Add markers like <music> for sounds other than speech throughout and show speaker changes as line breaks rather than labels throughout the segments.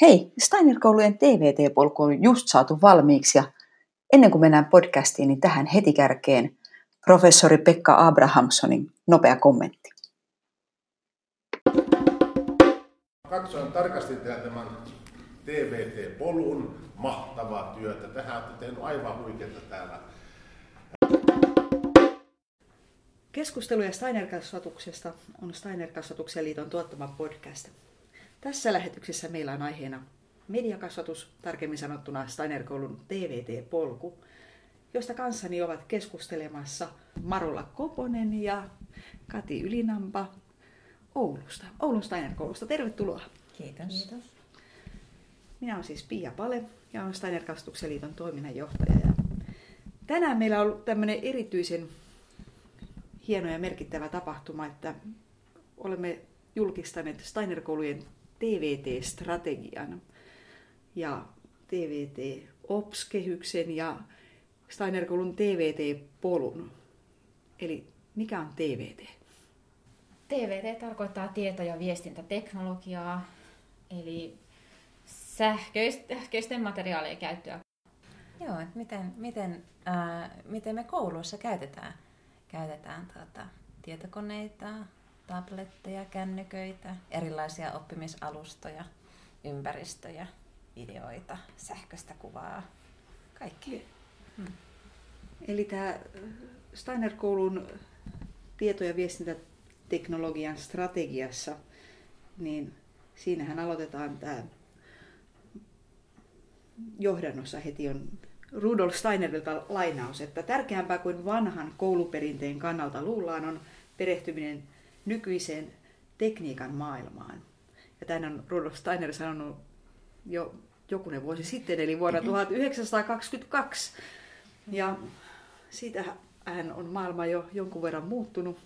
Hei, Steiner-koulujen TVT-polku on just saatu valmiiksi ja ennen kuin mennään podcastiin, niin tähän heti kärkeen professori Pekka Abrahamsonin nopea kommentti.
Katsoin tarkasti tämän TVT-polun mahtavaa työtä. Tähän olette tehnyt aivan huikeaa täällä.
Keskusteluja Steiner-kasvatuksesta on Steiner-kasvatuksen liiton tuottama podcast. Tässä lähetyksessä meillä on aiheena mediakasvatus, tarkemmin sanottuna Steiner-koulun TVT-polku, josta kanssani ovat keskustelemassa Marola Koponen ja Kati Ylinampa Oulusta, Oulun Steiner-koulusta. Tervetuloa.
Kiitos. Kiitos.
Minä olen siis Pia Pale ja olen Steiner-kasvatuksen liiton toiminnanjohtaja. Ja tänään meillä on ollut tämmöinen erityisen hieno ja merkittävä tapahtuma, että olemme julkistaneet Steiner-koulujen TVT-strategian ja TVT-OPS-kehyksen ja Steiner-koulun TVT-polun. Eli mikä on TVT?
TVT tarkoittaa tieto- ja viestintäteknologiaa, eli sähköisten materiaalien käyttöä.
Joo, että miten, miten, äh, miten me kouluissa käytetään, käytetään tuota, tietokoneita, tabletteja, kännyköitä, erilaisia oppimisalustoja, ympäristöjä, videoita, sähköistä kuvaa, kaikki. Hmm.
Eli tämä Steiner-koulun tieto- ja viestintäteknologian strategiassa, niin siinähän aloitetaan tämä johdannossa heti on Rudolf Steinerilta lainaus, että tärkeämpää kuin vanhan kouluperinteen kannalta luullaan on perehtyminen nykyiseen tekniikan maailmaan. Ja tämän on Rudolf Steiner sanonut jo jokunen vuosi sitten, eli vuonna 1922. Ja siitä hän on maailma jo jonkun verran muuttunut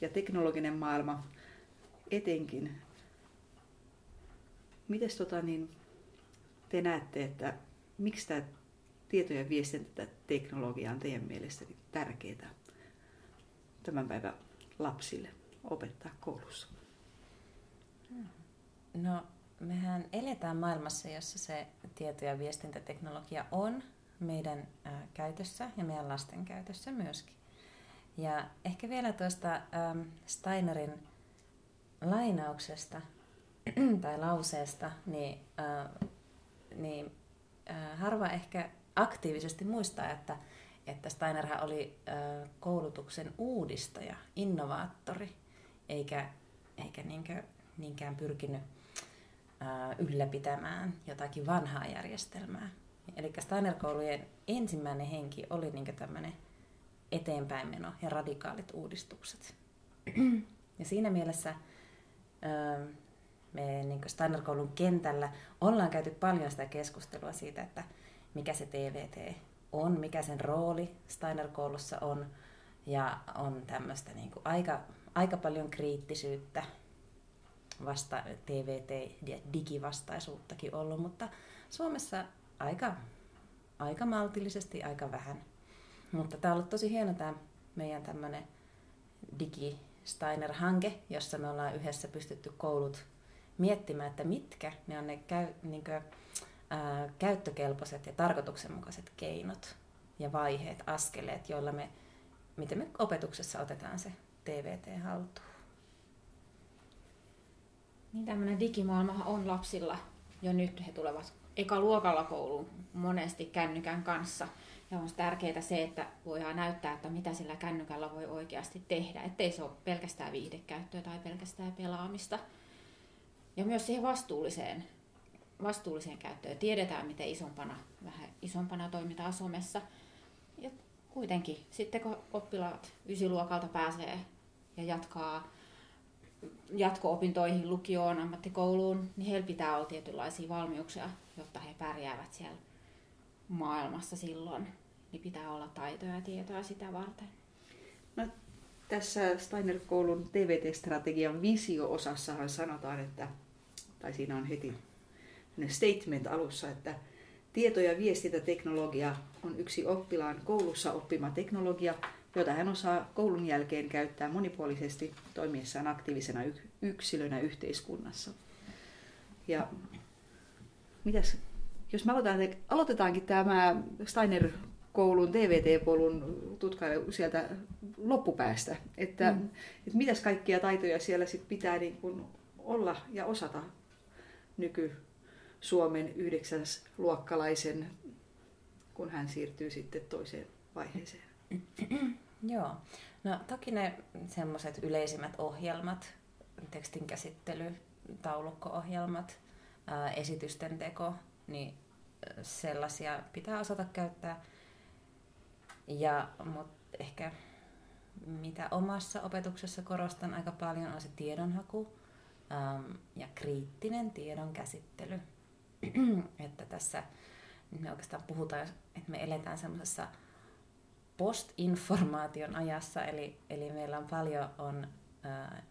ja teknologinen maailma etenkin. Mites tota, niin, te näette, että miksi tämä tieto- ja viestintäteknologia on teidän mielestä tärkeää tämän päivän lapsille opettaa koulussa?
No, mehän eletään maailmassa, jossa se tieto- ja viestintäteknologia on meidän käytössä ja meidän lasten käytössä myöskin. Ja ehkä vielä tuosta Steinerin lainauksesta <clears throat> tai lauseesta, niin, niin harva ehkä aktiivisesti muistaa, että että Steinerhän oli koulutuksen uudistaja, innovaattori, eikä, eikä niinkö, niinkään pyrkinyt ylläpitämään jotakin vanhaa järjestelmää. Eli Steiner-koulujen ensimmäinen henki oli niinkö tämmöinen eteenpäinmeno ja radikaalit uudistukset. Ja siinä mielessä me niin Steiner-koulun kentällä ollaan käyty paljon sitä keskustelua siitä, että mikä se TVT on, mikä sen rooli Steiner-koulussa on. Ja on tämmöistä niin kuin aika, aika paljon kriittisyyttä vasta TVT- ja digivastaisuuttakin ollut, mutta Suomessa aika, aika maltillisesti, aika vähän. Mutta tämä on ollut tosi hieno tämä meidän tämmöinen Digi Steiner-hanke, jossa me ollaan yhdessä pystytty koulut miettimään, että mitkä ne on ne käy, niin kuin, ää, käyttökelpoiset ja tarkoituksenmukaiset keinot ja vaiheet, askeleet, joilla me, miten me opetuksessa otetaan se TVT haltuun.
Niin tämmöinen digimaailma on lapsilla jo nyt. He tulevat eka luokalla kouluun monesti kännykän kanssa. Ja on tärkeää se, että voidaan näyttää, että mitä sillä kännykällä voi oikeasti tehdä. Ettei se ole pelkästään viihdekäyttöä tai pelkästään pelaamista. Ja myös siihen vastuulliseen vastuulliseen käyttöön. Tiedetään, miten isompana, vähän isompana toimitaan somessa. Ja kuitenkin sitten kun oppilaat ysiluokalta pääsee ja jatkaa jatko-opintoihin, lukioon, ammattikouluun, niin heillä pitää olla tietynlaisia valmiuksia, jotta he pärjäävät siellä maailmassa silloin. Niin pitää olla taitoja ja tietoa sitä varten.
No, tässä Steiner-koulun TVT-strategian visio-osassahan sanotaan, että, tai siinä on heti statement alussa, että tieto- ja viestintäteknologia on yksi oppilaan koulussa oppima teknologia, jota hän osaa koulun jälkeen käyttää monipuolisesti toimiessaan aktiivisena yksilönä yhteiskunnassa. Ja mitäs, jos me aloitetaan, aloitetaankin tämä Steiner koulun TVT-polun tutkailu sieltä loppupäästä, että, mm. että mitäs kaikkia taitoja siellä sit pitää niin kun olla ja osata nyky Suomen yhdeksäs luokkalaisen, kun hän siirtyy sitten toiseen vaiheeseen. <clears throat>
Joo. No toki ne semmoiset yleisimmät ohjelmat, tekstinkäsittely, taulukko-ohjelmat, esitysten teko, niin sellaisia pitää osata käyttää. Ja, mutta ehkä mitä omassa opetuksessa korostan aika paljon on se tiedonhaku ja kriittinen tiedon käsittely. <clears throat> että tässä me oikeastaan puhutaan, että me eletään semmoisessa postinformaation ajassa, eli, eli meillä on paljon on ää,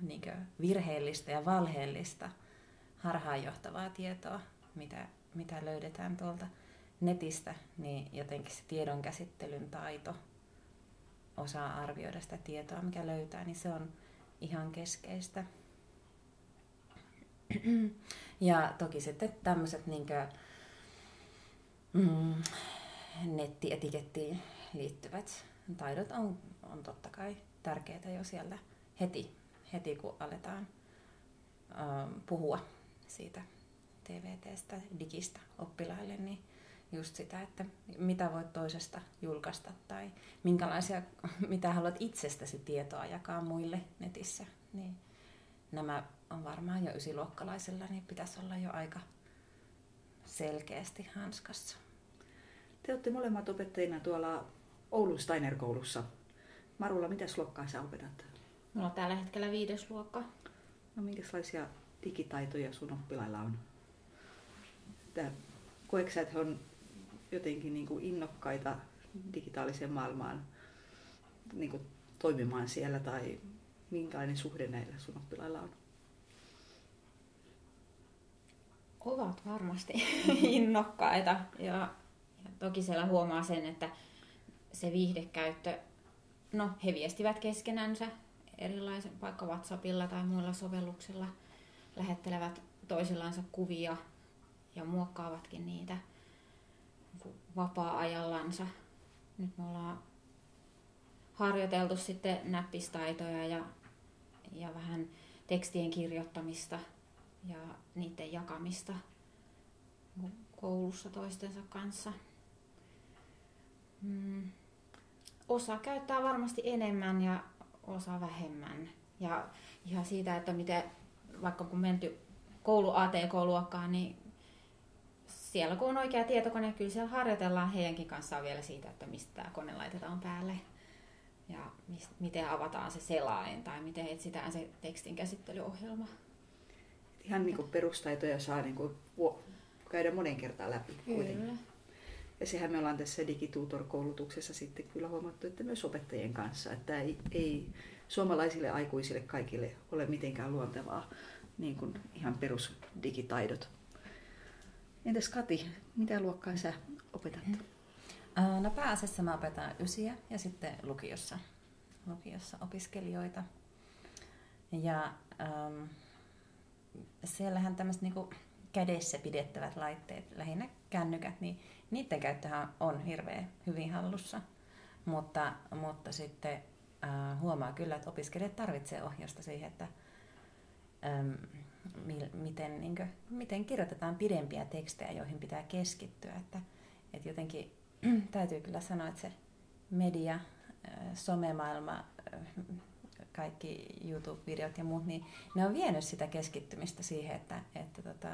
niin virheellistä ja valheellista harhaanjohtavaa tietoa, mitä, mitä löydetään tuolta netistä, niin jotenkin se tiedon käsittelyn taito, osaa arvioida sitä tietoa, mikä löytää, niin se on ihan keskeistä. Ja toki sitten tämmöiset niin mm, nettietikettiin liittyvät taidot on, on totta kai tärkeitä jo siellä heti, heti kun aletaan ähm, puhua siitä TVTstä, digistä oppilaille, niin just sitä, että mitä voit toisesta julkaista tai minkälaisia, <laughs> mitä haluat itsestäsi tietoa jakaa muille netissä, niin nämä on varmaan jo ysiluokkalaisilla, niin pitäisi olla jo aika selkeästi hanskassa.
Te olette molemmat opettajina tuolla Oulun Steiner-koulussa. Marulla, mitä luokkaa sä opetat?
Mulla on tällä hetkellä viides luokka.
No minkälaisia digitaitoja sun oppilailla on? koetko sä, että he on jotenkin niin kuin innokkaita digitaaliseen maailmaan niin kuin toimimaan siellä tai minkälainen suhde näillä sun oppilailla on?
Ovat varmasti <laughs> innokkaita. Ja, ja toki siellä huomaa sen, että se viihdekäyttö, no he viestivät keskenänsä erilaisen, vaikka WhatsAppilla tai muilla sovelluksilla, lähettelevät toisillansa kuvia ja muokkaavatkin niitä vapaa-ajallansa. Nyt me ollaan harjoiteltu sitten näppistaitoja ja, ja vähän tekstien kirjoittamista ja niiden jakamista koulussa toistensa kanssa. Mm. Osa käyttää varmasti enemmän ja osa vähemmän. Ja ihan siitä, että miten, vaikka kun menty koulu ATK-luokkaan, niin siellä kun on oikea tietokone, kyllä siellä harjoitellaan heidänkin kanssaan vielä siitä, että mistä tämä kone laitetaan päälle ja miten avataan se selain tai miten etsitään se tekstin käsittelyohjelma.
Ihan niin kuin perustaitoja saa niin kuin käydä monen kertaan läpi. Kyllä. Kuitenkin. Ja sehän me ollaan tässä digitutor-koulutuksessa sitten kyllä huomattu, että myös opettajien kanssa, että ei, ei suomalaisille aikuisille kaikille ole mitenkään luontevaa niin kuin ihan perusdigitaidot. Entäs Kati, mitä luokkaa sä opetat?
No pääasiassa mä opetan ysiä ja sitten lukiossa, lukiossa opiskelijoita. Ja ähm, siellähän tämmöiset niinku kädessä pidettävät laitteet, lähinnä kännykät, niin niiden käyttöhän on hirveän hyvin hallussa. Mutta, mutta sitten äh, huomaa kyllä, että opiskelijat tarvitsevat ohjausta siihen, että ähm, mi, miten, niin kuin, miten kirjoitetaan pidempiä tekstejä, joihin pitää keskittyä. Että, että jotenkin <clears throat> täytyy kyllä sanoa, että se media, äh, somemaailma, äh, kaikki YouTube-videot ja muut, niin ne on vienyt sitä keskittymistä siihen, että, että tota,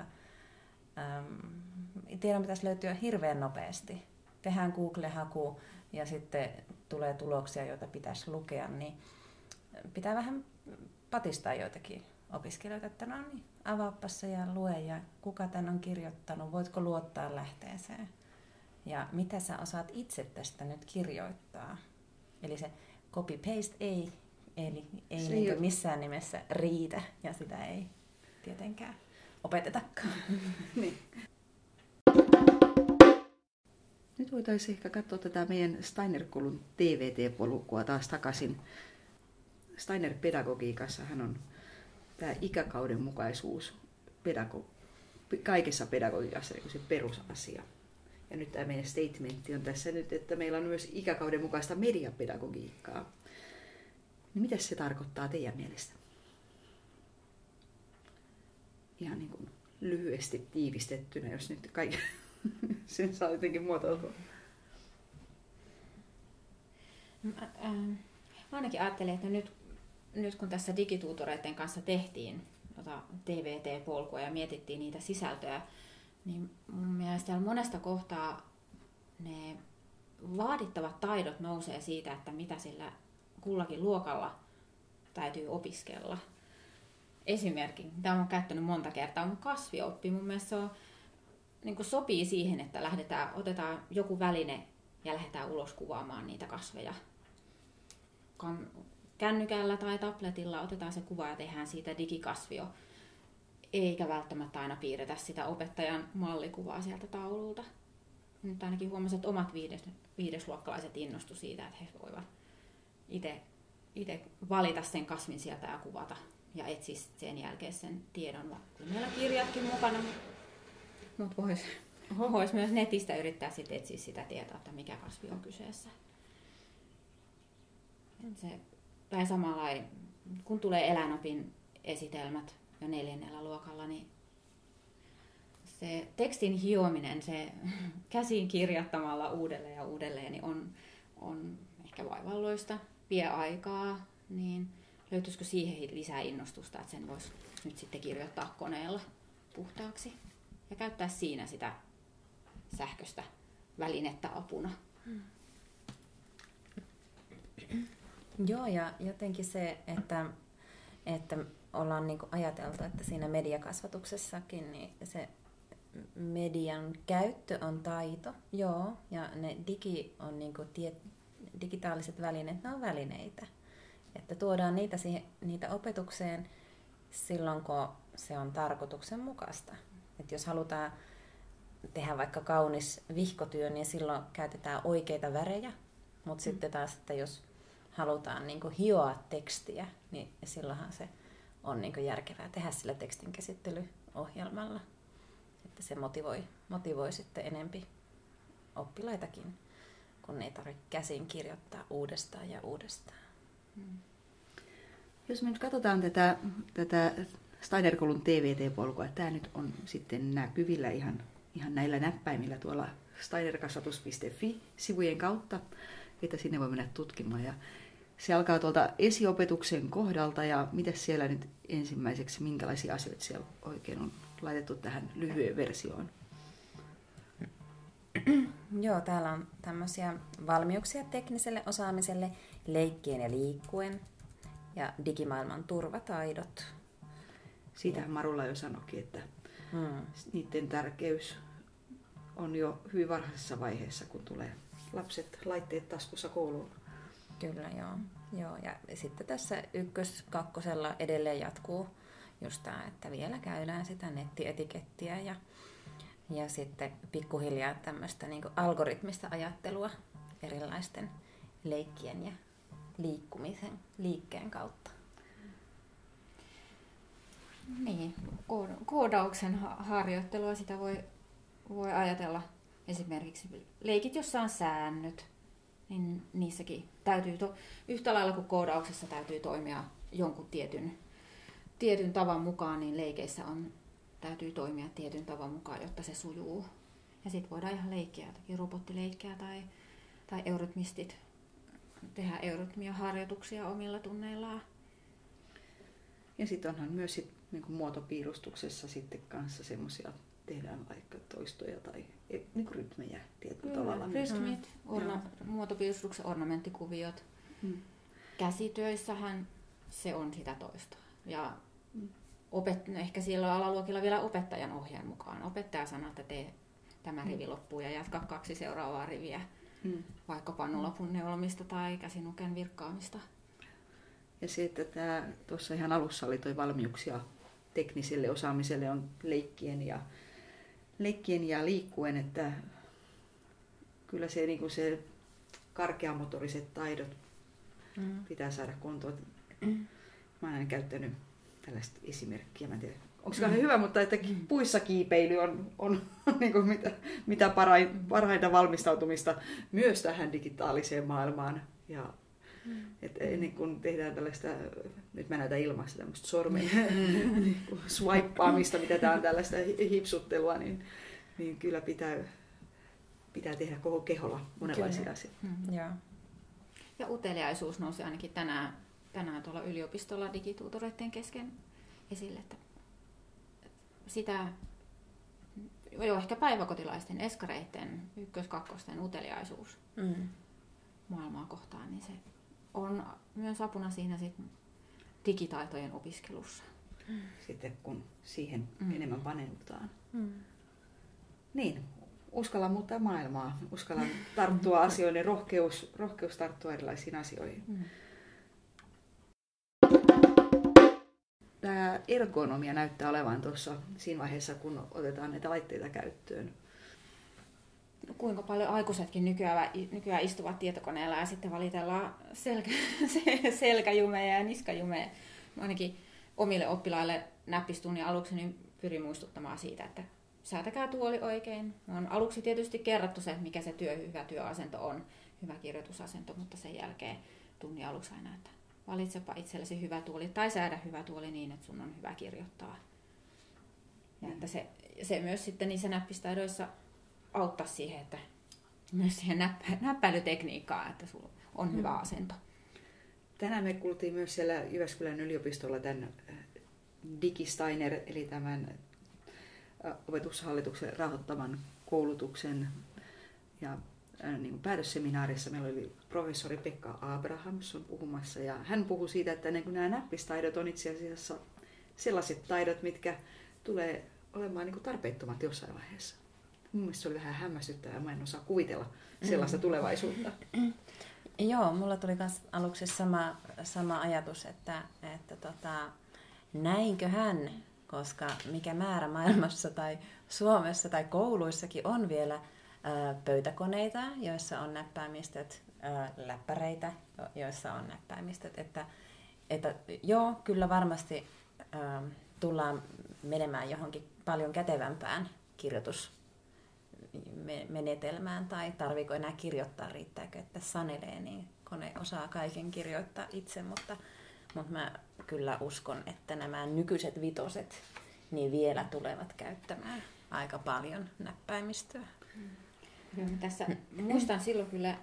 ähm, tiedon pitäisi löytyä hirveän nopeasti. Tehdään Google-haku ja sitten tulee tuloksia, joita pitäisi lukea, niin pitää vähän patistaa joitakin opiskelijoita, että no niin, avaappas se ja lue ja kuka tän on kirjoittanut, voitko luottaa lähteeseen. Ja mitä sä osaat itse tästä nyt kirjoittaa. Eli se copy-paste ei, eli ei niin missään nimessä riitä ja sitä ei tietenkään opetetakaan. <laughs> niin.
Nyt voitaisiin ehkä katsoa tätä meidän Steiner-koulun TVT-polkua taas takaisin. Steiner-pedagogiikassa hän on tämä ikäkauden mukaisuus pedago- kaikessa pedagogiikassa niin se perusasia. Ja nyt tämä meidän statementti on tässä nyt, että meillä on myös ikäkauden mukaista mediapedagogiikkaa. Niin mitä se tarkoittaa teidän mielestä? Ihan niin kuin lyhyesti tiivistettynä, jos nyt kaikki <laughs> sen saa jotenkin muotoiltua.
Mä, ähm, mä ainakin ajattelin, että nyt, nyt kun tässä digituutoreiden kanssa tehtiin tota TVT-polkua ja mietittiin niitä sisältöjä, niin mun mielestä monesta kohtaa ne vaadittavat taidot nousee siitä, että mitä sillä kullakin luokalla täytyy opiskella. Esimerkki, mitä olen käyttänyt monta kertaa, on kasvioppi. Mun mielestä se on, niin sopii siihen, että lähdetään, otetaan joku väline ja lähdetään ulos kuvaamaan niitä kasveja. Kännykällä tai tabletilla otetaan se kuva ja tehdään siitä digikasvio eikä välttämättä aina piirretä sitä opettajan mallikuvaa sieltä taululta. Nyt ainakin huomasin, että omat viides, viidesluokkalaiset innostu siitä, että he voivat itse valita sen kasvin sieltä ja kuvata ja etsiä sen jälkeen sen tiedon. Kyllä meillä kirjatkin mukana, mutta voisi vois myös netistä yrittää sit etsiä sitä tietoa, että mikä kasvi on kyseessä. Se, tai samalla kun tulee eläinopin esitelmät, jo neljännellä luokalla, niin se tekstin hiominen, se <laughs> käsin kirjoittamalla uudelleen ja uudelleen, niin on, on ehkä vaivalloista, vie aikaa, niin löytyisikö siihen lisää innostusta, että sen voisi nyt sitten kirjoittaa koneella puhtaaksi ja käyttää siinä sitä sähköistä välinettä apuna. Hmm.
Joo, ja jotenkin se, että, että ollaan niin ajateltu, että siinä mediakasvatuksessakin niin se median käyttö on taito, joo, ja ne digi on niin tie, digitaaliset välineet, ne on välineitä. Että tuodaan niitä, siihen, niitä opetukseen silloin, kun se on tarkoituksenmukaista. Että jos halutaan tehdä vaikka kaunis vihkotyö, niin silloin käytetään oikeita värejä, mutta mm. sitten taas, että jos halutaan niin hioa tekstiä, niin silloinhan se on niin järkevää tehdä sillä tekstin käsittelyohjelmalla. Että se motivoi, motivoi sitten enempi oppilaitakin, kun ei tarvitse käsin kirjoittaa uudestaan ja uudestaan. Hmm.
Jos me nyt katsotaan tätä, tätä Steinerkoulun TVT-polkua, tämä nyt on sitten näkyvillä ihan, ihan näillä näppäimillä tuolla steinerkasvatus.fi-sivujen kautta, että sinne voi mennä tutkimaan. Ja se alkaa tuolta esiopetuksen kohdalta ja mitä siellä nyt ensimmäiseksi, minkälaisia asioita siellä oikein on laitettu tähän lyhyen versioon? <clears throat>
Joo, täällä on tämmöisiä valmiuksia tekniselle osaamiselle, leikkien ja liikkuen ja digimaailman turvataidot.
Siitä Marulla jo sanoikin, että hmm. niiden tärkeys on jo hyvin varhaisessa vaiheessa, kun tulee lapset laitteet taskussa kouluun.
Kyllä, joo. joo. Ja sitten tässä ykkös-kakkosella edelleen jatkuu just tämä, että vielä käydään sitä nettietikettiä ja, ja sitten pikkuhiljaa tämmöistä niin algoritmista ajattelua erilaisten leikkien ja liikkumisen, liikkeen kautta.
Niin, koodauksen harjoittelua sitä voi, voi ajatella esimerkiksi leikit, jossa on säännöt, niin niissäkin täytyy, to, yhtä lailla kuin koodauksessa täytyy toimia jonkun tietyn, tietyn tavan mukaan, niin leikeissä on, täytyy toimia tietyn tavan mukaan, jotta se sujuu. Ja sitten voidaan ihan leikkiä, jotakin robottileikkejä tai, tai eurytmistit tehdä eurytmia harjoituksia omilla tunneillaan.
Ja sitten onhan myös sit, niin muotopiirustuksessa sitten kanssa semmoisia tehdään vaikka toistoja tai e, niin kuin rytmejä tietyllä Kyllä, tavalla.
Rytmit, orna, muotopiirustuksen ornamenttikuviot. Hmm. Käsityöissähän se on sitä toistoa. Ja hmm. Opet, no ehkä siellä on alaluokilla vielä opettajan ohjeen mukaan. Opettaja sanoo, että tee tämä hmm. rivi loppuun ja jatka kaksi seuraavaa riviä. Hmm. Vaikka pannulapun neulomista tai käsinuken virkkaamista.
Ja se, että tämä tuossa ihan alussa oli tuo valmiuksia tekniselle osaamiselle on leikkien ja leikkien ja liikkuen, että kyllä se, niin kuin se karkeamotoriset taidot mm. pitää saada kuntoon. Mm. Mä olen käyttänyt tällaista esimerkkiä. Mä en tiedä, onko mm. hyvä, mutta että puissa kiipeily on, on, <laughs> niin kuin mitä, mitä parhain, parhainta valmistautumista myös tähän digitaaliseen maailmaan. Ja Mm. Että ennen kuin tehdään tällaista, nyt mä näytän ilmassa tämmöistä sormen mm. <laughs> niin <laughs> swipeaamista, mitä tämä on tällaista hipsuttelua, niin, niin kyllä pitää, pitää tehdä koko keholla monenlaisia kyllä. asioita. Mm.
Ja. ja uteliaisuus nousi ainakin tänään, tänään tuolla yliopistolla digituutoreiden kesken esille, että sitä jo ehkä päiväkotilaisten eskareiden ykkös-kakkosten uteliaisuus mm. maailmaa kohtaan, niin se on myös apuna siinä sit digitaitojen opiskelussa.
Sitten kun siihen mm. enemmän paneudutaan. Mm. Niin, uskalla muuttaa maailmaa, uskalla tarttua <laughs> asioihin, rohkeus, rohkeus tarttua erilaisiin asioihin. Mm. Tämä ergonomia näyttää olevan tuossa siinä vaiheessa, kun otetaan näitä laitteita käyttöön
kuinka paljon aikuisetkin nykyään, nykyään istuvat tietokoneella ja sitten valitellaan selkä, <laughs> selkäjumeja ja niskajumeja. Ainakin omille oppilaille näppistunnin aluksi niin pyrin muistuttamaan siitä, että säätäkää tuoli oikein. On aluksi tietysti kerrottu se, mikä se työ, hyvä työasento on, hyvä kirjoitusasento, mutta sen jälkeen tunnin aluksi aina, että valitsepa itsellesi hyvä tuoli tai säädä hyvä tuoli niin, että sun on hyvä kirjoittaa. Ja että se, se myös sitten niissä näppistaidoissa auttaa siihen, että myös siihen näppä, näppäilytekniikkaan, että sulla on mm. hyvä asento.
Tänään me kuultiin myös siellä Jyväskylän yliopistolla tämän äh, Digisteiner, eli tämän äh, opetushallituksen rahoittaman koulutuksen ja niin kuin päätösseminaarissa meillä oli professori Pekka Abrahamson puhumassa ja hän puhui siitä, että niin nämä näppistaidot on itse asiassa sellaiset taidot, mitkä tulee olemaan niin kuin tarpeettomat jossain vaiheessa. Mun mielestä se oli vähän hämmästyttävää, mä en osaa kuvitella sellaista tulevaisuutta. <clears throat>
Joo, mulla tuli myös aluksi sama, sama ajatus, että, että tota, näinkö hän, koska mikä määrä maailmassa tai Suomessa tai kouluissakin on vielä pöytäkoneita, joissa on näppäimistöt, läppäreitä, joissa on näppäimistöt, että, että joo, kyllä varmasti tullaan menemään johonkin paljon kätevämpään kirjoitus menetelmään tai tarviko enää kirjoittaa, riittääkö, että sanelee, niin kone osaa kaiken kirjoittaa itse, mutta, mutta mä kyllä uskon, että nämä nykyiset vitoset niin vielä tulevat käyttämään aika paljon näppäimistöä.
Mm. Tässä muistan silloin kyllä,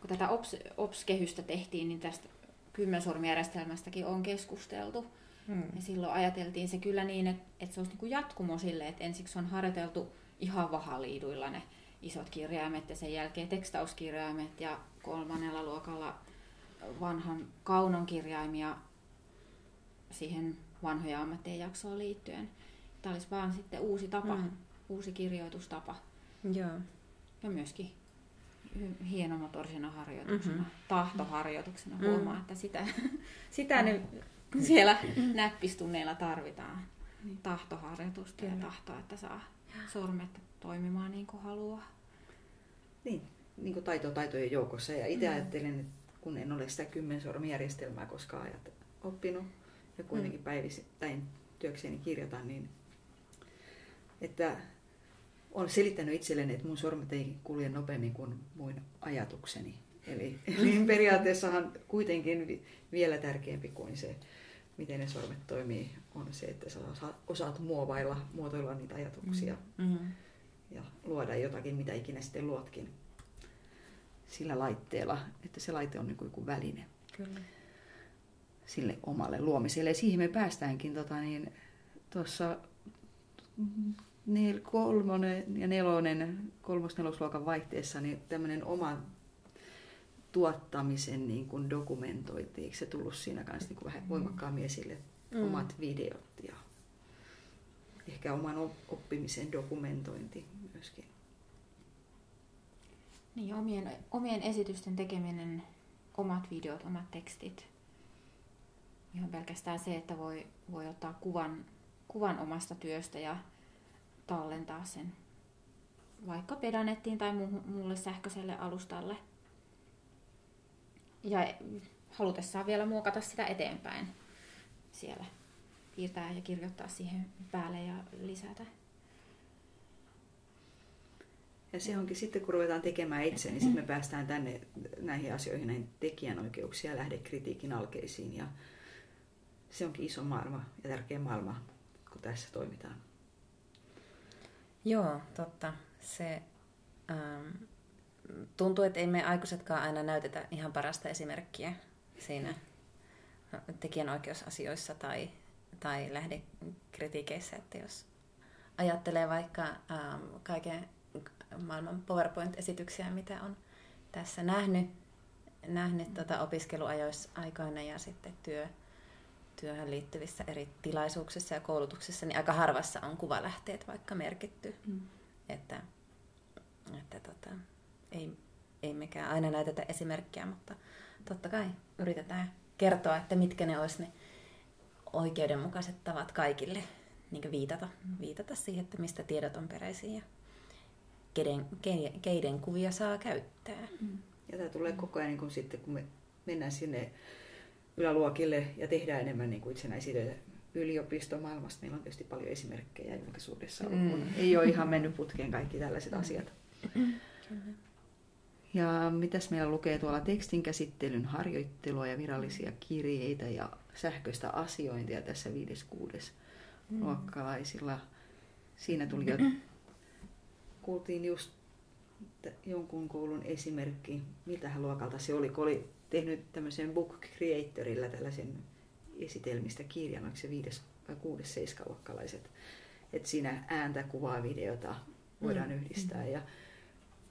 kun tätä OPS, OPS-kehystä tehtiin, niin tästä kymmensormijärjestelmästäkin on keskusteltu. Hmm. Ja silloin ajateltiin se kyllä niin, että, että se olisi niin kuin jatkumo sille, että ensiksi on harjoiteltu ihan vahaliiduilla ne isot kirjaimet ja sen jälkeen tekstauskirjaimet ja kolmannella luokalla vanhan kaunon kirjaimia siihen vanhoja ammattien jaksoon liittyen. Tämä olisi vaan sitten uusi tapa, mm. uusi kirjoitustapa.
Joo.
Ja myöskin hienomotorisena harjoituksena, mm-hmm. tahtoharjoituksena. Mm. Huomaa, että sitä, <laughs> sitä ne siellä näppistunneilla tarvitaan. Niin. Tahtoharjoitusta ja tahtoa, että saa sormet toimimaan niin kuin haluaa.
Niin, niin kuin taito taitojen joukossa. Ja itse mm. ajattelen, että kun en ole sitä kymmensormijärjestelmää koskaan ajat oppinut ja kuitenkin mm. päivittäin työkseni kirjoitan, niin että olen selittänyt itselleni, että mun sormet ei kulje nopeammin kuin muin ajatukseni. Eli, eli periaatteessahan kuitenkin vielä tärkeämpi kuin se miten ne sormet toimii, on se, että sä osaat muovailla, muotoilla niitä ajatuksia mm-hmm. ja luoda jotakin, mitä ikinä sitten luotkin sillä laitteella, että se laite on niin kuin joku väline Kyllä. sille omalle luomiselle. Ja siihen me päästäänkin tota, niin, tuossa nel, kolmonen ja nelonen, kolmos-nelosluokan vaihteessa niin tämmöinen oma tuottamisen niin kuin dokumentointi, eikö se tullut siinä kanssa niin kuin vähän voimakkaammin esille, mm. omat videot ja ehkä oman oppimisen dokumentointi myöskin.
Niin, omien, omien esitysten tekeminen, omat videot, omat tekstit. Ihan pelkästään se, että voi, voi ottaa kuvan, kuvan omasta työstä ja tallentaa sen vaikka pedanettiin tai muulle sähköiselle alustalle – ja halutessaan vielä muokata sitä eteenpäin siellä piirtää ja kirjoittaa siihen päälle ja lisätä.
Ja se onkin sitten, kun ruvetaan tekemään itse, niin sitten me päästään tänne näihin asioihin, näihin tekijänoikeuksia ja lähdekritiikin alkeisiin. Ja se onkin iso maailma ja tärkeä maailma, kun tässä toimitaan.
Joo, totta. Se ähm, tuntuu, että ei me aikuisetkaan aina näytetä ihan parasta esimerkkiä siinä tekijänoikeusasioissa tai, tai lähdekritiikeissä, että jos ajattelee vaikka ähm, kaiken maailman PowerPoint-esityksiä, mitä on tässä nähnyt, nähnyt tota opiskeluajoissa aikoina ja sitten työ, työhön liittyvissä eri tilaisuuksissa ja koulutuksissa, niin aika harvassa on kuvalähteet vaikka merkitty. Mm. Että, että tota, ei, ei mekään aina näytetä esimerkkiä, mutta totta kai yritetään kertoa, että mitkä ne olisi ne oikeudenmukaiset tavat kaikille niin viitata, viitata siihen, että mistä tiedot on peräisin ja keiden, keiden, keiden kuvia saa käyttää.
Mm. Ja tämä tulee koko ajan niin kun sitten, kun me mennään sinne yläluokille ja tehdään enemmän niin kuin itsenäisyyden yliopistomaailmasta. Meillä on tietysti paljon esimerkkejä julkisuudessa, mm. kun ei ole ihan mennyt putkeen kaikki tällaiset mm. asiat. Ja mitäs meillä lukee tuolla tekstin käsittelyn harjoittelua ja virallisia kirjeitä ja sähköistä asiointia tässä 5-6 mm. luokkalaisilla. Siinä tuli jo, <clears throat> kuultiin just jonkun koulun esimerkki, miltä luokalta se oli, kun oli tehnyt tämmöisen Book Creatorilla tällaisen esitelmistä kirjan, onko se viides vai kuudes seiskaluokkalaiset, että siinä ääntä, kuvaa, videota voidaan mm. yhdistää ja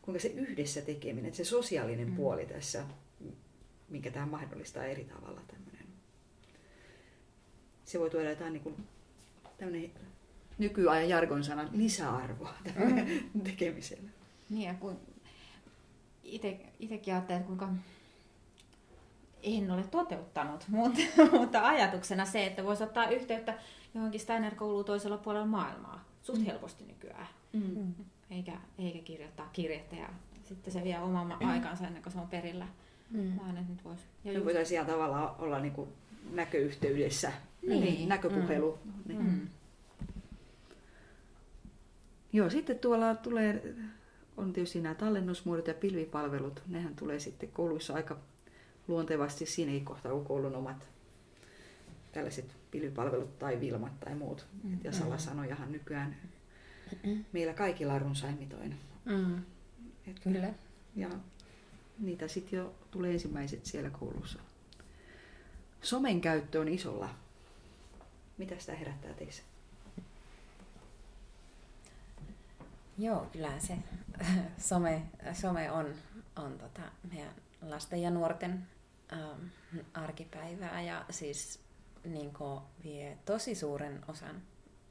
kuinka se yhdessä tekeminen, se sosiaalinen mm. puoli tässä, minkä tämä mahdollistaa eri tavalla tämmöinen. Se voi tuoda jotain niin kuin, tämmöinen nykyajan jargon sana lisäarvoa mm. tekemiselle.
Niin ja kun itsekin ajattelin, että kuinka en ole toteuttanut, <laughs> mutta, mutta ajatuksena se, että voisi ottaa yhteyttä johonkin Steiner-kouluun toisella puolella maailmaa suht mm. helposti nykyään. Mm. Eikä, eikä kirjoittaa kirjettä ja sitten se vie oman mm. aikansa ennen kuin se on perillä. Mm. Vaan että nyt voisi.
Ja just... voitaisiin ihan tavallaan olla niin kuin näköyhteydessä, niin. Niin, näköpuhelu. Mm. Niin. Mm. Joo, sitten tuolla tulee, on tietysti nämä tallennusmuodot ja pilvipalvelut. Nehän tulee sitten kouluissa aika luontevasti siinäkin kohtaa, kun koulun omat tällaiset pilvipalvelut tai vilmat tai muut. Mm. Ja salasanojahan nykyään mm. meillä kaikilla on runsaimmitoin. Mm.
Kyllä.
Ja niitä sitten jo tulee ensimmäiset siellä koulussa. Somen käyttö on isolla. Mitä sitä herättää teissä?
Joo, kyllä se <laughs> some, some on, on tota meidän lasten ja nuorten ähm, arkipäivää ja siis niin vie tosi suuren osan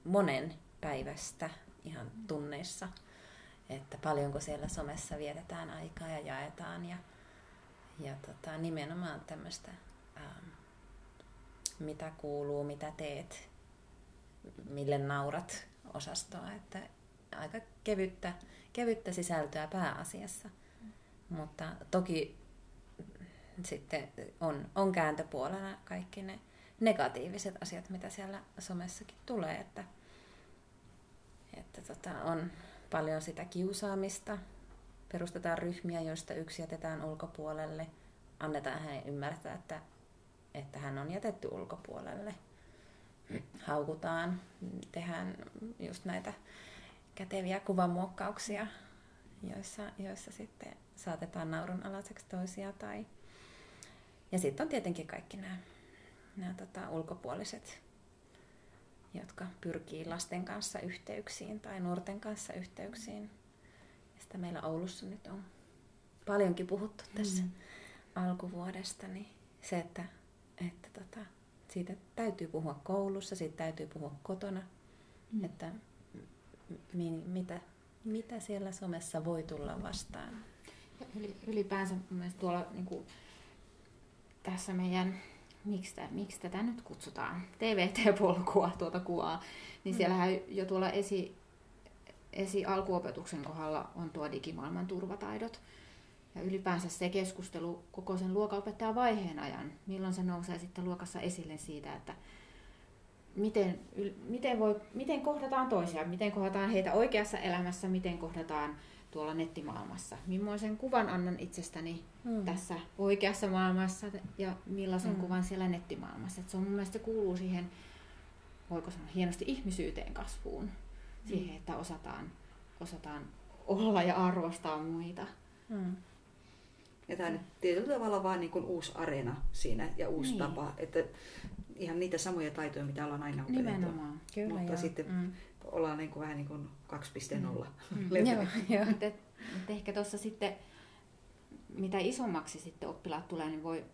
monen päivästä ihan tunneissa, että paljonko siellä somessa vietetään aikaa ja jaetaan ja, ja tota, nimenomaan tämmöistä, ähm, mitä kuuluu, mitä teet, mille naurat osastoa, että aika kevyttä, kevyttä sisältöä pääasiassa. Mutta toki sitten on, on kääntöpuolena kaikki ne negatiiviset asiat, mitä siellä somessakin tulee, että, että tota, on paljon sitä kiusaamista, perustetaan ryhmiä, joista yksi jätetään ulkopuolelle, annetaan hänen ymmärtää, että, että hän on jätetty ulkopuolelle, haukutaan, tehdään just näitä käteviä kuvamuokkauksia, joissa, joissa sitten saatetaan naurun alaiseksi toisia tai ja sitten on tietenkin kaikki nämä, nämä tota, ulkopuoliset, jotka pyrkii lasten kanssa yhteyksiin tai nuorten kanssa yhteyksiin. Ja sitä meillä Oulussa nyt on paljonkin puhuttu tässä mm. alkuvuodesta, niin se, että, että tota, siitä täytyy puhua koulussa, siitä täytyy puhua kotona, mm. että mi, mitä, mitä siellä somessa voi tulla vastaan.
Ylipäänsä tuolla niin kuin tässä meidän, miksi, tä, miksi tätä nyt kutsutaan, TVT-polkua, tuota kuvaa, niin mm. siellähän jo tuolla esi, esi alkuopetuksen kohdalla on tuo digimaailman turvataidot. Ja ylipäänsä se keskustelu koko sen luokanopettajan vaiheen ajan, milloin se nousee sitten luokassa esille siitä, että miten, miten, voi, miten kohdataan toisiaan, miten kohdataan heitä oikeassa elämässä, miten kohdataan tuolla nettimaailmassa. Millaisen kuvan annan itsestäni mm. tässä oikeassa maailmassa ja millaisen mm. kuvan siellä nettimaailmassa. Et se on mun mielestä se kuuluu siihen, voiko sanoa hienosti ihmisyyteen kasvuun. Mm. Siihen, että osataan, osataan olla ja arvostaa muita. Mm.
Ja tämä on tietyllä tavalla vaan niin kuin uusi areena siinä ja uusi niin. tapa. Että ihan niitä samoja taitoja, mitä ollaan aina opetettu.
Nimenomaan, kyllä
Mutta
joo.
sitten mm. Ollaan niin kuin vähän niin kuin 2.0.
Mm. Mm. joo, joo. Et, et ehkä tuossa sitten, mitä isommaksi sitten oppilaat tulee, niin voi,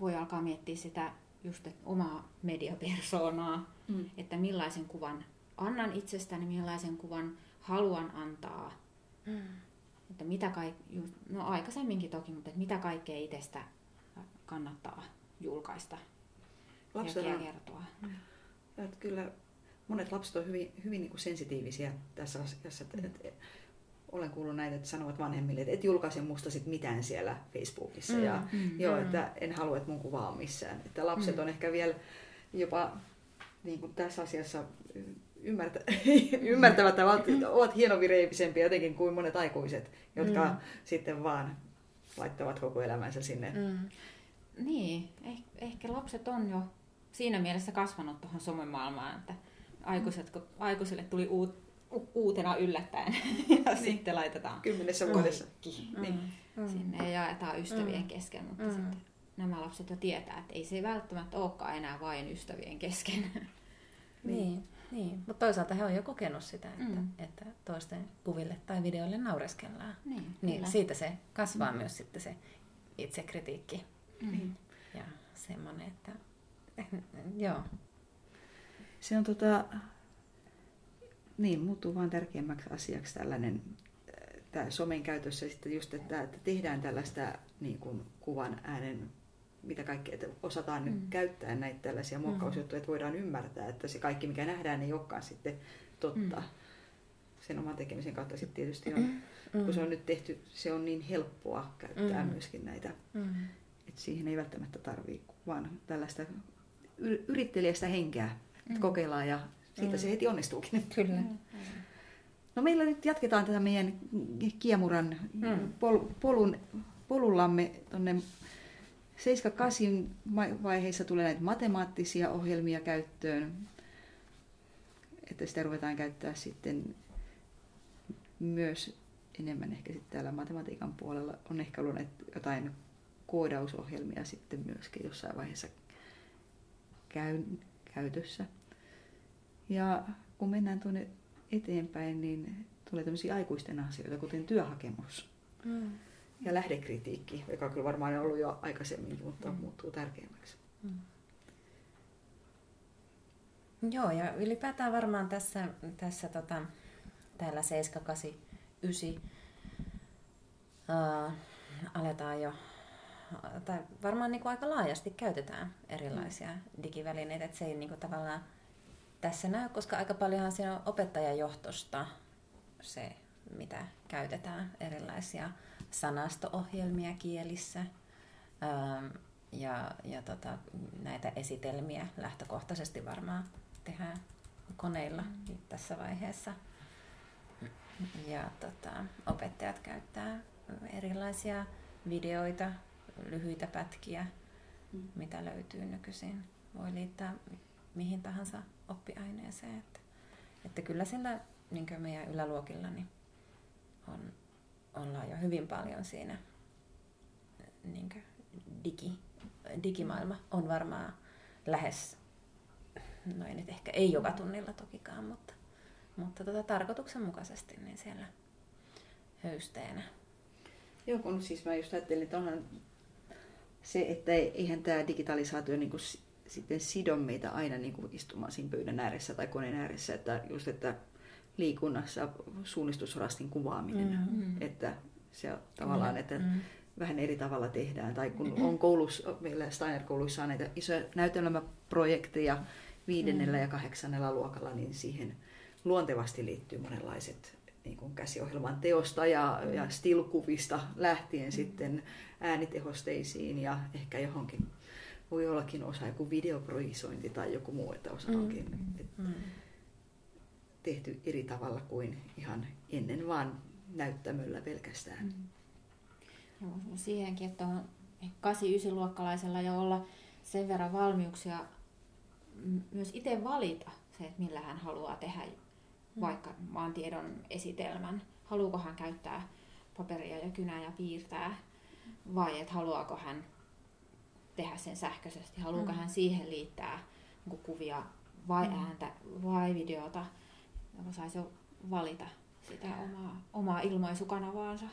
voi alkaa miettiä sitä just omaa mediapersoonaa, mm. että millaisen kuvan annan itsestäni, millaisen kuvan haluan antaa. Mm. Että mitä kaik, no aikaisemminkin toki, mutta että mitä kaikkea itsestä kannattaa julkaista Lapsena, ja kertoa.
Että kyllä monet lapset ovat hyvin, hyvin niin kuin sensitiivisiä tässä asiassa. Mm. että olen kuullut näitä, että sanovat vanhemmille, että et julkaise musta sit mitään siellä Facebookissa. Mm, ja mm, joo, mm. että en halua, että mun kuva on missään. Että lapset mm. on ehkä vielä jopa niin kuin tässä asiassa ymmärtä, ymmärtävät että ovat, ovat hienovireivisempiä jotenkin kuin monet aikuiset, jotka mm. sitten vaan laittavat koko elämänsä sinne. Mm.
Niin, eh, ehkä lapset on jo siinä mielessä kasvanut tuohon somemaailmaan, että aikuiset, kun aikuisille tuli uut, uutena yllättäen <laughs> ja niin. sitten laitetaan
kymmenessä vuodessa
mm. niin. mm. sinne ja jaetaan ystävien mm. kesken, mutta mm. sitten nämä lapset jo tietää, että ei se välttämättä olekaan enää vain ystävien kesken. <laughs>
niin. Niin, mutta toisaalta he on jo kokenut sitä, että, mm. että toisten kuville tai videoille naureskellaan. Niin, niin siitä se kasvaa mm. myös sitten se itsekritiikki. Mm. Ja semmoinen, että <laughs> joo.
Se on tota, niin, muuttuu vaan tärkeämmäksi asiaksi tällainen tämä somen käytössä sitten just, että, että tehdään tällaista niin kuin kuvan äänen mitä kaikkea, että osataan mm. nyt käyttää näitä tällaisia muokkausjuttuja, että voidaan ymmärtää, että se kaikki mikä nähdään ei olekaan sitten totta. Mm. Sen oman tekemisen kautta sitten tietysti on, mm. kun se on nyt tehty, se on niin helppoa käyttää mm. myöskin näitä, mm. että siihen ei välttämättä tarvii vaan tällaista yrittelijästä henkeä, mm. kokeillaan ja siitä mm. se heti onnistuukin.
Kyllä. Mm.
No meillä nyt jatketaan tätä meidän kiemuran mm. pol, polun, polullamme tuonne 7-8 vaiheessa tulee näitä matemaattisia ohjelmia käyttöön, että sitä ruvetaan käyttää sitten myös enemmän ehkä sitten täällä matematiikan puolella on ehkä ollut näitä jotain koodausohjelmia sitten myöskin jossain vaiheessa käy, käytössä. Ja kun mennään tuonne eteenpäin, niin tulee tämmöisiä aikuisten asioita, kuten työhakemus. Mm ja lähdekritiikki, joka kyllä varmaan on ollut jo aikaisemmin, mutta mm. muuttuu tärkeämmäksi. Mm.
Joo, ja ylipäätään varmaan tässä, tässä tota, täällä 7, 8, 9 uh, aletaan jo, tai varmaan niin kuin aika laajasti käytetään erilaisia mm. digivälineitä, että se ei niin kuin tavallaan tässä näy, koska aika paljonhan siinä on opettajajohtosta se, mitä käytetään erilaisia sanasto-ohjelmia kielissä ähm, ja, ja tota, näitä esitelmiä lähtökohtaisesti varmaan tehdään koneilla mm. tässä vaiheessa. Ja tota, opettajat käyttää erilaisia videoita, lyhyitä pätkiä, mm. mitä löytyy nykyisin. Voi liittää mihin tahansa oppiaineeseen. Että, että kyllä sillä niin meidän yläluokilla niin on ollaan jo hyvin paljon siinä niin digi, digimaailma on varmaan lähes, no ei nyt ehkä ei joka tunnilla tokikaan, mutta, mutta tota, tarkoituksenmukaisesti niin siellä höysteenä.
Joo, kun siis mä just ajattelin, että onhan se, että eihän tämä digitalisaatio niin kuin sitten sido meitä aina niin kuin istumaan siinä pöydän ääressä tai koneen ääressä, että just, että liikunnassa suunnistusrastin kuvaaminen. Mm-hmm. Että se tavallaan, mm-hmm. että mm-hmm. vähän eri tavalla tehdään. Tai kun on koulussa, meillä Steiner-kouluissa on näitä isoja näytelmäprojekteja viidennellä mm-hmm. ja kahdeksannella luokalla, niin siihen luontevasti liittyy monenlaiset niin kuin käsiohjelman teosta ja, mm. ja stilkuvista lähtien mm. sitten äänitehosteisiin ja ehkä johonkin voi ollakin osa joku videoprojisointi tai joku muu, että osa
Mm.
onkin et
Mm.
tehty eri tavalla kuin ihan ennen, vaan näyttämöllä pelkästään.
Joo, siihenkin, että on 8-9-luokkalaisella jo olla sen verran valmiuksia myös itse valita se, että millä hän haluaa tehdä vaikka maantiedon esitelmän. Haluuko hän käyttää paperia ja kynää ja piirtää vai että haluaako hän tehdä sen sähköisesti, haluaako
Mm.
hän siihen liittää niin kuvia vai
Mm.
ääntä vai videota, joka saisi valita sitä omaa, omaa ilmaisukanavaansa.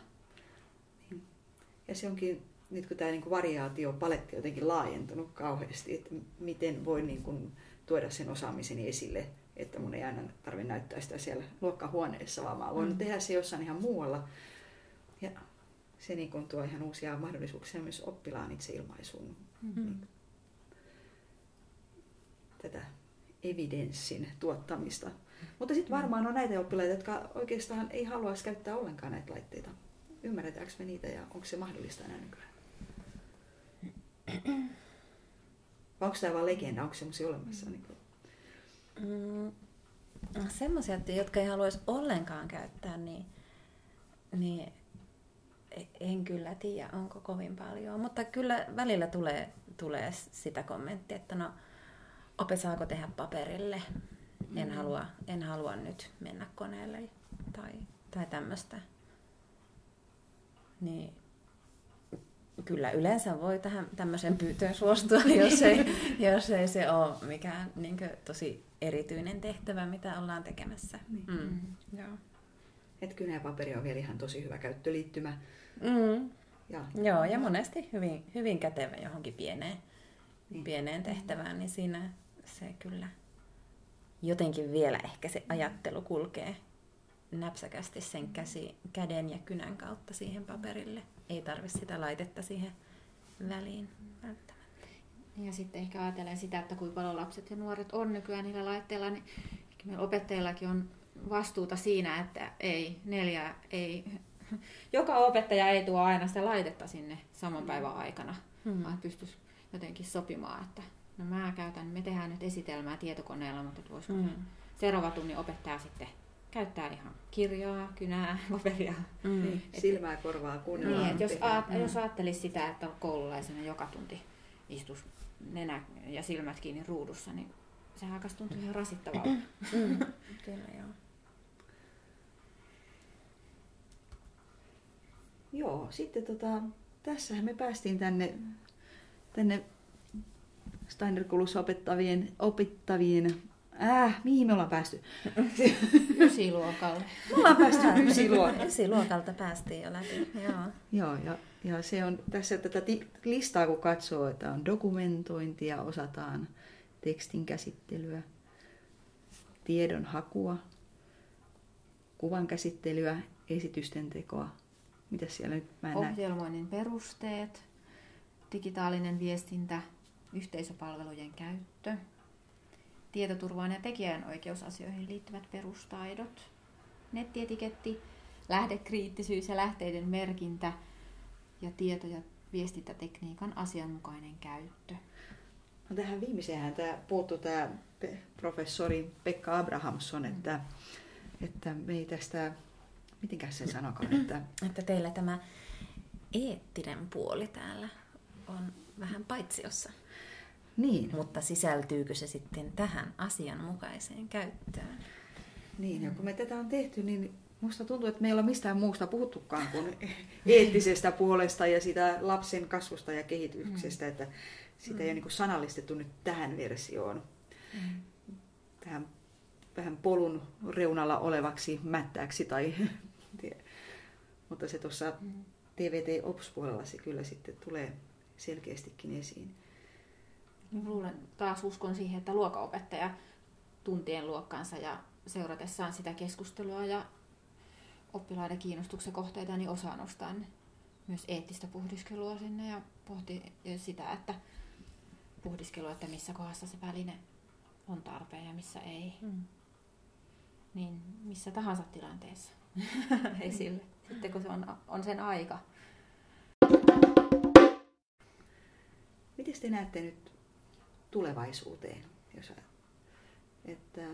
Ja se onkin, nyt kun tämä niin variaatio, paletti on jotenkin laajentunut kauheasti, että miten voi niin kuin tuoda sen osaamiseni esille, että mun ei aina tarvitse näyttää sitä siellä luokkahuoneessa, vaan mä voin
Mm.
tehdä se jossain ihan muualla. Ja se niin kuin tuo ihan uusia mahdollisuuksia myös oppilaan itseilmaisuun.
Mm.
tätä evidenssin tuottamista. Mutta sitten varmaan on näitä oppilaita, jotka oikeastaan ei haluaisi käyttää ollenkaan näitä laitteita. Ymmärretäänkö me niitä ja onko se mahdollista enää nykyään? <clears throat> Vai onko tämä vain legenda, onko semmoisia olemassa? Niin kuin,
Mm, semmoisia, jotka ei haluaisi ollenkaan käyttää, niin, niin e- en kyllä tiedä, onko kovin paljon. Mutta kyllä välillä tulee, tulee sitä kommenttia, että no, ope saako tehdä paperille. En,
Mm.
halua, en halua nyt mennä koneelle tai, tai tämmöistä. Niin kyllä yleensä voi tähän tämmöiseen pyytöön suostua, <laughs> jos ei, <laughs> jos ei se ole mikään niin tosi erityinen tehtävä, mitä ollaan tekemässä.
Niin.
Mm. Joo.
että kynä ja paperi on vielä ihan tosi hyvä käyttöliittymä.
Mm.
Ja,
Joo, ja monesti hyvin, hyvin kätevä johonkin pieneen,
Niin.
pieneen tehtävään, niin siinä se kyllä jotenkin vielä ehkä se ajattelu kulkee näpsäkästi sen käsi, käden ja kynän kautta siihen paperille. Ei tarvi sitä laitetta siihen väliin välttämättä.
Ja sitten ehkä ajatellen sitä, että kuinka paljon lapset ja nuoret on nykyään niillä laitteilla, niin ehkä meillä opettajillakin on vastuuta siinä, että ei neljä, ei, <laughs> joka opettaja ei tuo aina sitä laitetta sinne saman päivän aikana,
Hmm.
vaan pystyisi jotenkin sopimaan, että no mä käytän, me tehdään nyt esitelmää tietokoneella, mutta voisiko
Mm.
seuraava tunnin opettaja sitten käyttää ihan kirjaa, kynää, <laughs> paperia.
Mm.
niin, silmää korvaa kuunnellaan.
Niin, jos, aat, jos ajattelisi sitä, että koululaisena joka tunti istus nenä ja silmät kiinni ruudussa, niin se alkaisi tuntua ihan rasittavalta.
Mm. Kyllä joo.
Joo, sitten tota, tässähän me päästiin tänne, tänne Steiner-koulussa opettavien, opettavien, äh, mihin me ollaan päästy? <laughs>
Ysiluokalle.
Me ollaan päästy ysiluokalle.
Esiluokalta päästiin jo läpi. Joo.
Joo, ja, ja se on tässä tätä listaa kun katsoo, että on dokumentointia, osataan tekstin käsittelyä, tiedon hakua, kuvan käsittelyä, esitysten tekoa. Mitä siellä nyt mä en näe?
Ohjelmoinnin perusteet, digitaalinen viestintä, yhteisöpalvelujen käyttö, tietoturvaan ja tekijänoikeusasioihin liittyvät perustaidot, nettietiketti, lähdekriittisyys ja lähteiden merkintä ja tieto- ja viestintätekniikan asianmukainen käyttö.
No tähän viimeiseen tämä puuttuu tämä professori Pekka Abrahamsson, että, että me ei tästä, mitenkäs se sanokaan, että <clears throat>
Että teillä tämä eettinen puoli täällä on vähän paitsiossa.
niin,
Mutta sisältyykö se sitten tähän asianmukaiseen käyttöön?
niin, ja kun me tätä on tehty, niin musta tuntuu, että me ei ole mistään muusta puhuttukaan kuin eettisestä puolesta ja sitä lapsen kasvusta ja kehityksestä, että sitä ei ole niin sanallistettu nyt tähän versioon, tähän vähän polun reunalla olevaksi mättääksi tai <laughs> mutta se tuossa TVT Ops-puolella se kyllä sitten tulee selkeästikin esiin.
Luulen, taas uskon siihen, että luokanopettaja tuntien luokkaansa ja seuratessaan sitä keskustelua ja oppilaiden kiinnostuksen kohteita, niin osaa nostaa myös eettistä puhdiskelua sinne ja pohti sitä, että puhdiskelua, että missä kohdassa se väline on tarpeen ja missä ei.
Mm.
Niin missä tahansa tilanteessa <laughs> esille, sitten kun se on, on sen aika.
miten te näette nyt tulevaisuuteen, jos että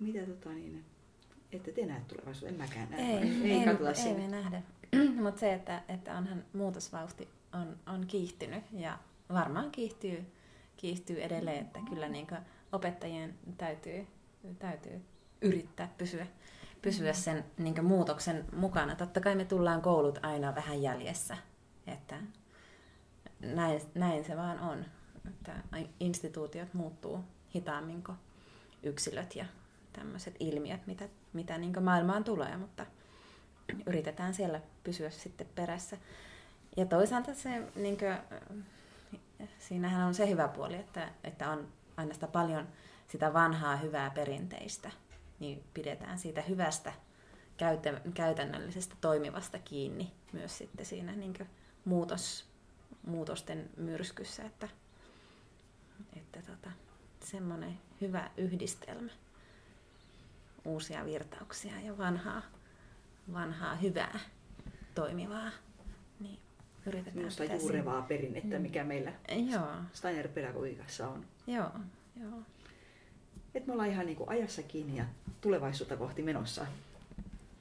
mitä tota niin, että te näet tulevaisuuden, en mäkään näe.
Ei,
ei,
ei,
katsota
ei
sinne.
me nähdä. <clears throat> Mutta se, että, että onhan muutosvauhti on, on kiihtynyt ja varmaan kiihtyy, kiihtyy edelleen, että kyllä niin opettajien täytyy, täytyy yrittää pysyä, pysyä sen niin muutoksen mukana. Totta kai me tullaan koulut aina vähän jäljessä, että näin, näin se vaan on, että instituutiot muuttuu hitaammin kuin yksilöt ja tämmöiset ilmiöt, mitä, mitä niin maailmaan tulee, mutta yritetään siellä pysyä sitten perässä. Ja toisaalta se, niin kuin, siinähän on se hyvä puoli, että, että on aina sitä paljon sitä vanhaa hyvää perinteistä, niin pidetään siitä hyvästä käytännöllisestä toimivasta kiinni myös sitten siinä niin muutos, muutosten myrskyssä, että, että tota, semmoinen hyvä yhdistelmä uusia virtauksia ja vanhaa, vanhaa hyvää toimivaa. Niin yritetään
Minusta juurevaa perinnettä,
Mm.
mikä meillä
siinä. Joo,
Steiner-pedagogiikassa on.
joo, joo.
Että me ollaan ihan niin kuin ajassa kiinni ja tulevaisuutta kohti menossa,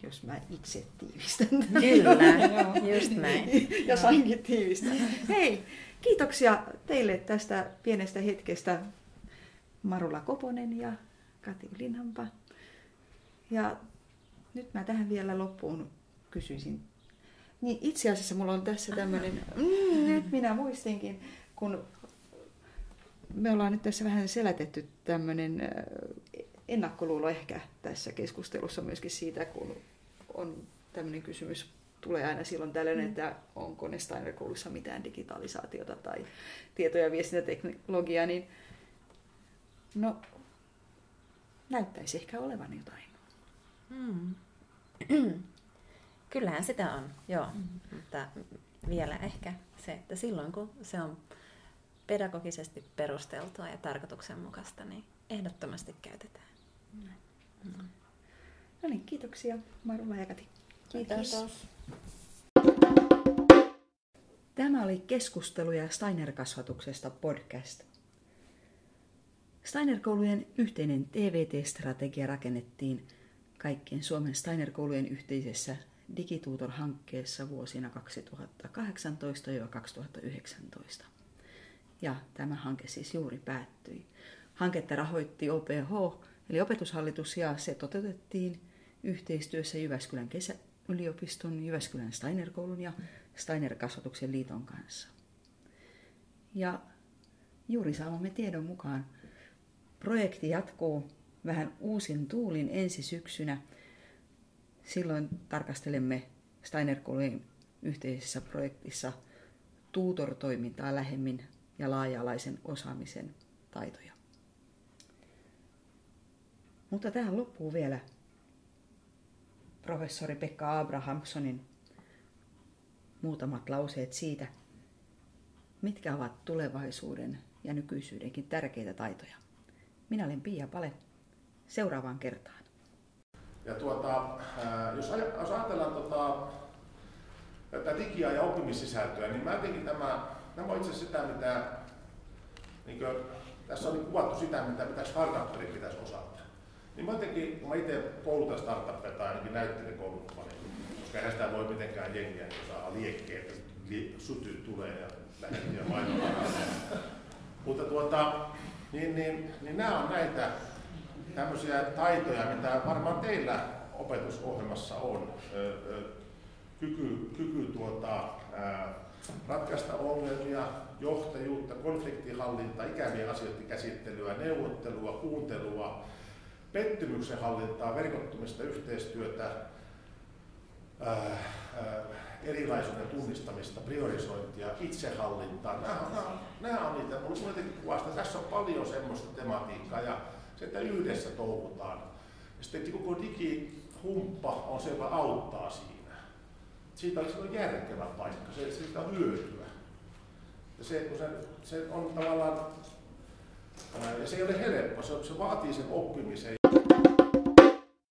jos mä itse tiivistän.
Kyllä, <laughs> just näin.
ja sainkin tiivistää. Hei, kiitoksia teille tästä pienestä hetkestä Marula Koponen ja Kati Linhampa. Ja nyt mä tähän vielä loppuun kysyisin. Niin itse asiassa mulla on tässä tämmöinen, mm, nyt minä muistinkin, kun me ollaan nyt tässä vähän selätetty tämmöinen ennakkoluulo ehkä tässä keskustelussa myöskin siitä, kun on tämmöinen kysymys tulee aina silloin tällöin, että onko ne Steiner-koulussa mitään digitalisaatiota tai tieto- ja viestintäteknologiaa, niin no näyttäisi ehkä olevan jotain.
Mm. <clears throat> Kyllähän sitä on, joo. Mutta vielä ehkä se, että silloin kun se on pedagogisesti perusteltua ja tarkoituksenmukaista, niin ehdottomasti käytetään.
No niin, kiitoksia Marula ja Kati.
Kiitos.
Tämä oli keskusteluja Steiner-kasvatuksesta podcast. Steiner-koulujen yhteinen TVT-strategia rakennettiin kaikkien Suomen Steiner-koulujen yhteisessä Digitutor-hankkeessa vuosina 2018-2019. Ja tämä hanke siis juuri päättyi. Hanketta rahoitti OPH, eli opetushallitus, ja se toteutettiin yhteistyössä Jyväskylän kesäyliopiston, Jyväskylän Steiner-koulun ja Steiner-kasvatuksen liiton kanssa. Ja juuri saamamme tiedon mukaan projekti jatkuu vähän uusin tuulin ensi syksynä. Silloin tarkastelemme Steiner-koulujen yhteisessä projektissa tuutor-toimintaa lähemmin ja laaja-alaisen osaamisen taitoja. Mutta tähän loppuu vielä professori Pekka Abrahamsonin muutamat lauseet siitä, mitkä ovat tulevaisuuden ja nykyisyydenkin tärkeitä taitoja. Minä olen Pia Pale. Seuraavaan kertaan.
Ja tuota, jos, aj- jos ajatellaan tota, tätä digia ja oppimissisältöä, niin mä jotenkin tämä, nämä on itse asiassa sitä, mitä niin kuin, tässä on kuvattu sitä, mitä, mitä startupperin pitäisi osata. Niin mä jotenkin, kun mä itse koulutan startuppeja tai ainakin näyttelen kouluttamani, koska eihän sitä voi mitenkään jengiä, niin saa liekkeä, että suty tulee ja lähettiä mainontaa. <laughs> Mutta tuota, niin, niin, niin nämä on näitä tämmöisiä taitoja, mitä varmaan teillä opetusohjelmassa on. Kyky, kyky tuota, ratkaista ongelmia, johtajuutta, konfliktihallintaa, ikävien asioiden käsittelyä, neuvottelua, kuuntelua, pettymyksen hallintaa, verkottumista, yhteistyötä, erilaisuuden tunnistamista, priorisointia, itsehallintaa. Nämä on, nämä on, on niitä, mulla jotenkin kuvasta, tässä on paljon semmoista tematiikkaa ja se, että yhdessä touhutaan. Ja sitten koko digihumppa on se, joka auttaa siinä. Siitä olisi järkevä paikka, se, siitä on hyötyä. Ja se, kun se, se on tavallaan, ja se ei ole helppo, se, se vaatii sen oppimisen